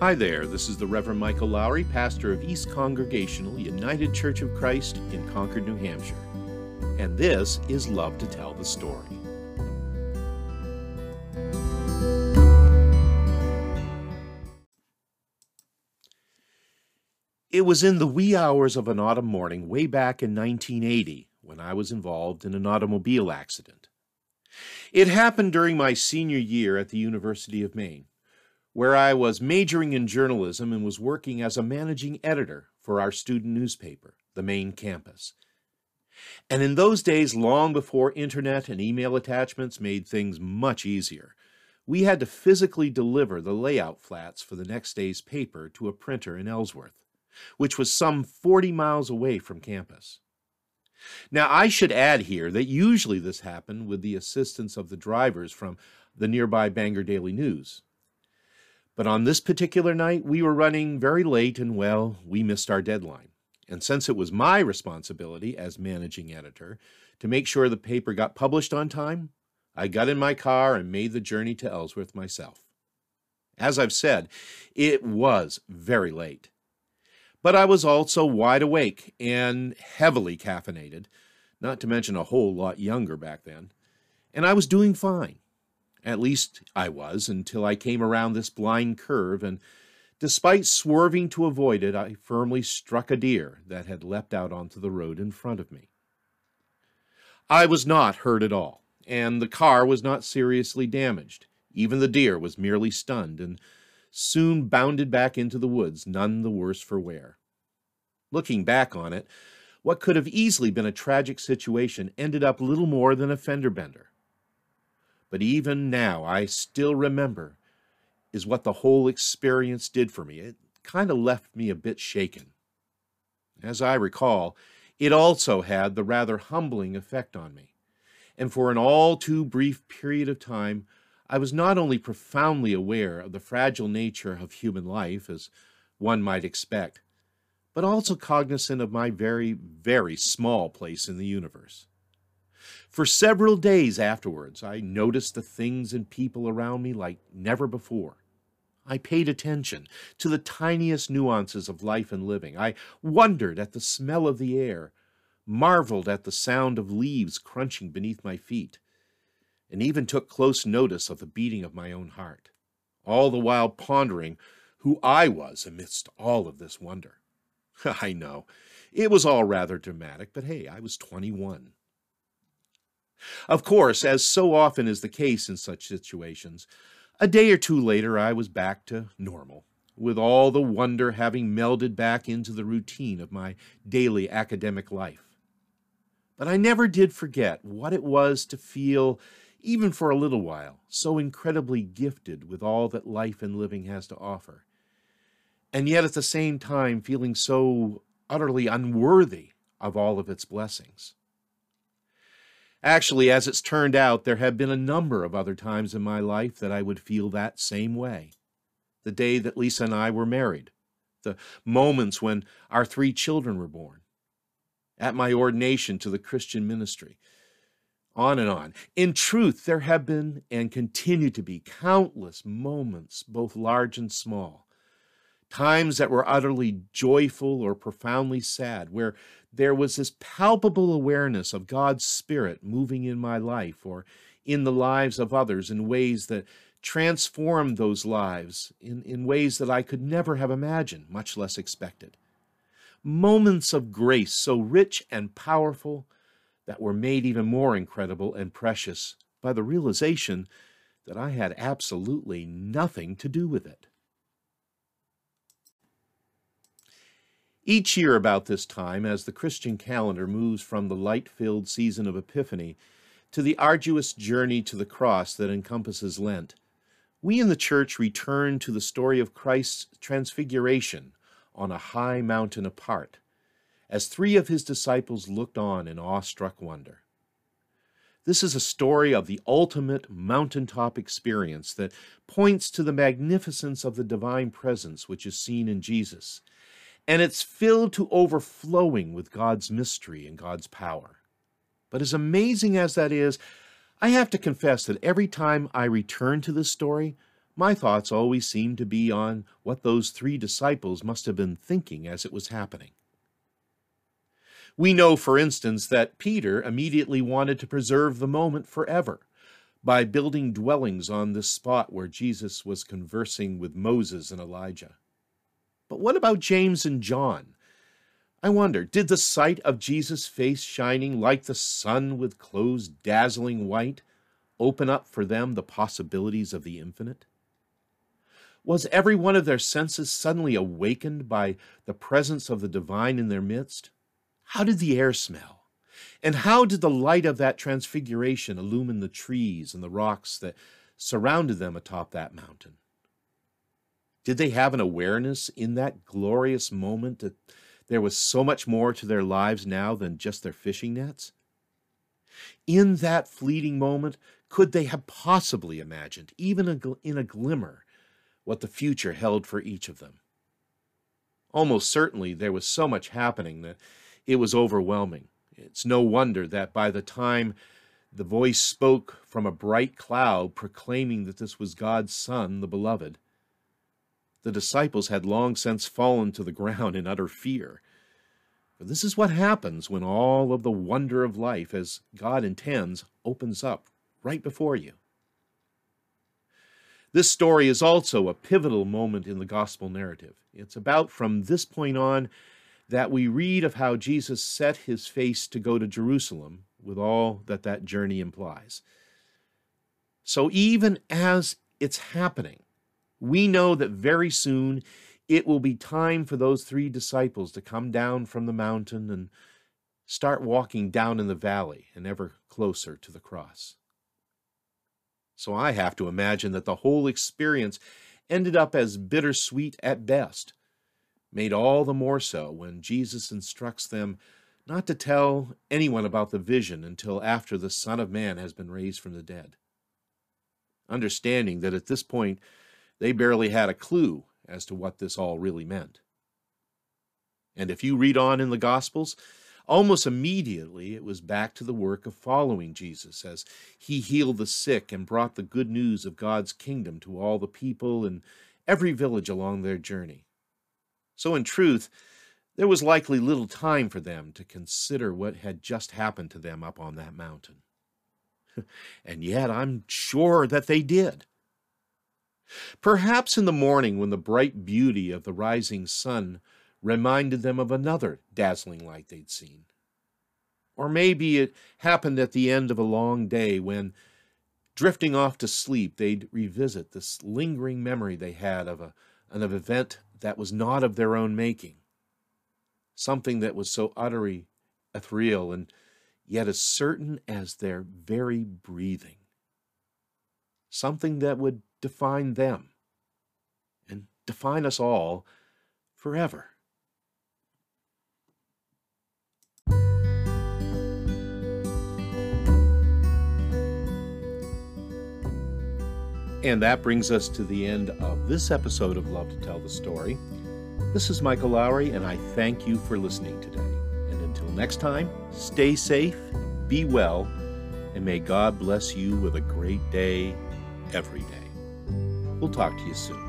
Hi there, this is the Reverend Michael Lowry, pastor of East Congregational United Church of Christ in Concord, New Hampshire. And this is Love to Tell the Story. It was in the wee hours of an autumn morning way back in 1980 when I was involved in an automobile accident. It happened during my senior year at the University of Maine where I was majoring in journalism and was working as a managing editor for our student newspaper, the Maine Campus. And in those days, long before internet and email attachments made things much easier, we had to physically deliver the layout flats for the next day's paper to a printer in Ellsworth, which was some 40 miles away from campus. Now, I should add here that usually this happened with the assistance of the drivers from the nearby Bangor Daily News, but on this particular night, we were running very late and, well, we missed our deadline. And since it was my responsibility as managing editor to make sure the paper got published on time, I got in my car and made the journey to Ellsworth myself. As I've said, it was very late. But I was also wide awake and heavily caffeinated, not to mention a whole lot younger back then, and I was doing fine. At least I was until I came around this blind curve, and despite swerving to avoid it, I firmly struck a deer that had leapt out onto the road in front of me. I was not hurt at all, and the car was not seriously damaged. Even the deer was merely stunned and soon bounded back into the woods, none the worse for wear. Looking back on it, what could have easily been a tragic situation ended up little more than a fender bender but even now I still remember, is what the whole experience did for me. It kind of left me a bit shaken. As I recall, it also had the rather humbling effect on me. And for an all too brief period of time, I was not only profoundly aware of the fragile nature of human life, as one might expect, but also cognizant of my very, very small place in the universe. For several days afterwards, I noticed the things and people around me like never before. I paid attention to the tiniest nuances of life and living. I wondered at the smell of the air, marveled at the sound of leaves crunching beneath my feet, and even took close notice of the beating of my own heart, all the while pondering who I was amidst all of this wonder. I know, it was all rather dramatic, but hey, I was 21. Of course, as so often is the case in such situations, a day or two later I was back to normal, with all the wonder having melded back into the routine of my daily academic life. But I never did forget what it was to feel, even for a little while, so incredibly gifted with all that life and living has to offer, and yet at the same time feeling so utterly unworthy of all of its blessings. Actually, as it's turned out, there have been a number of other times in my life that I would feel that same way. The day that Lisa and I were married, the moments when our three children were born, at my ordination to the Christian ministry, on and on. In truth, there have been and continue to be countless moments, both large and small, times that were utterly joyful or profoundly sad, where there was this palpable awareness of God's Spirit moving in my life or in the lives of others in ways that transformed those lives in, in ways that I could never have imagined, much less expected. Moments of grace so rich and powerful that were made even more incredible and precious by the realization that I had absolutely nothing to do with it. Each year about this time, as the Christian calendar moves from the light filled season of Epiphany to the arduous journey to the cross that encompasses Lent, we in the Church return to the story of Christ's transfiguration on a high mountain apart, as three of his disciples looked on in awestruck wonder. This is a story of the ultimate mountaintop experience that points to the magnificence of the divine presence which is seen in Jesus and it's filled to overflowing with God's mystery and God's power. But as amazing as that is, I have to confess that every time I return to this story, my thoughts always seem to be on what those three disciples must have been thinking as it was happening. We know, for instance, that Peter immediately wanted to preserve the moment forever by building dwellings on this spot where Jesus was conversing with Moses and Elijah. But what about James and John? I wonder, did the sight of Jesus' face shining like the sun with clothes dazzling white open up for them the possibilities of the infinite? Was every one of their senses suddenly awakened by the presence of the divine in their midst? How did the air smell? And how did the light of that transfiguration illumine the trees and the rocks that surrounded them atop that mountain? Did they have an awareness in that glorious moment that there was so much more to their lives now than just their fishing nets? In that fleeting moment, could they have possibly imagined, even in a glimmer, what the future held for each of them. Almost certainly there was so much happening that it was overwhelming. It's no wonder that by the time the voice spoke from a bright cloud proclaiming that this was God's Son, the Beloved, the disciples had long since fallen to the ground in utter fear. For this is what happens when all of the wonder of life, as God intends, opens up right before you. This story is also a pivotal moment in the gospel narrative. It's about from this point on that we read of how Jesus set his face to go to Jerusalem with all that that journey implies. So even as it's happening, we know that very soon it will be time for those three disciples to come down from the mountain and start walking down in the valley and ever closer to the cross. So I have to imagine that the whole experience ended up as bittersweet at best, made all the more so when Jesus instructs them not to tell anyone about the vision until after the Son of Man has been raised from the dead. Understanding that at this point they barely had a clue as to what this all really meant. And if you read on in the Gospels, Almost immediately, it was back to the work of following Jesus as he healed the sick and brought the good news of God's kingdom to all the people in every village along their journey. So, in truth, there was likely little time for them to consider what had just happened to them up on that mountain. and yet, I'm sure that they did. Perhaps in the morning, when the bright beauty of the rising sun reminded them of another dazzling light they'd seen. Or maybe it happened at the end of a long day when, drifting off to sleep, they'd revisit this lingering memory they had of, a, an event that was not of their own making, something that was so utterly ethereal and yet as certain as their very breathing, something that would define them and define us all forever. And that brings us to the end of this episode of Love to Tell the Story. This is Michael Lowry, and I thank you for listening today. And until next time, stay safe, be well, and may God bless you with a great day every day. We'll talk to you soon.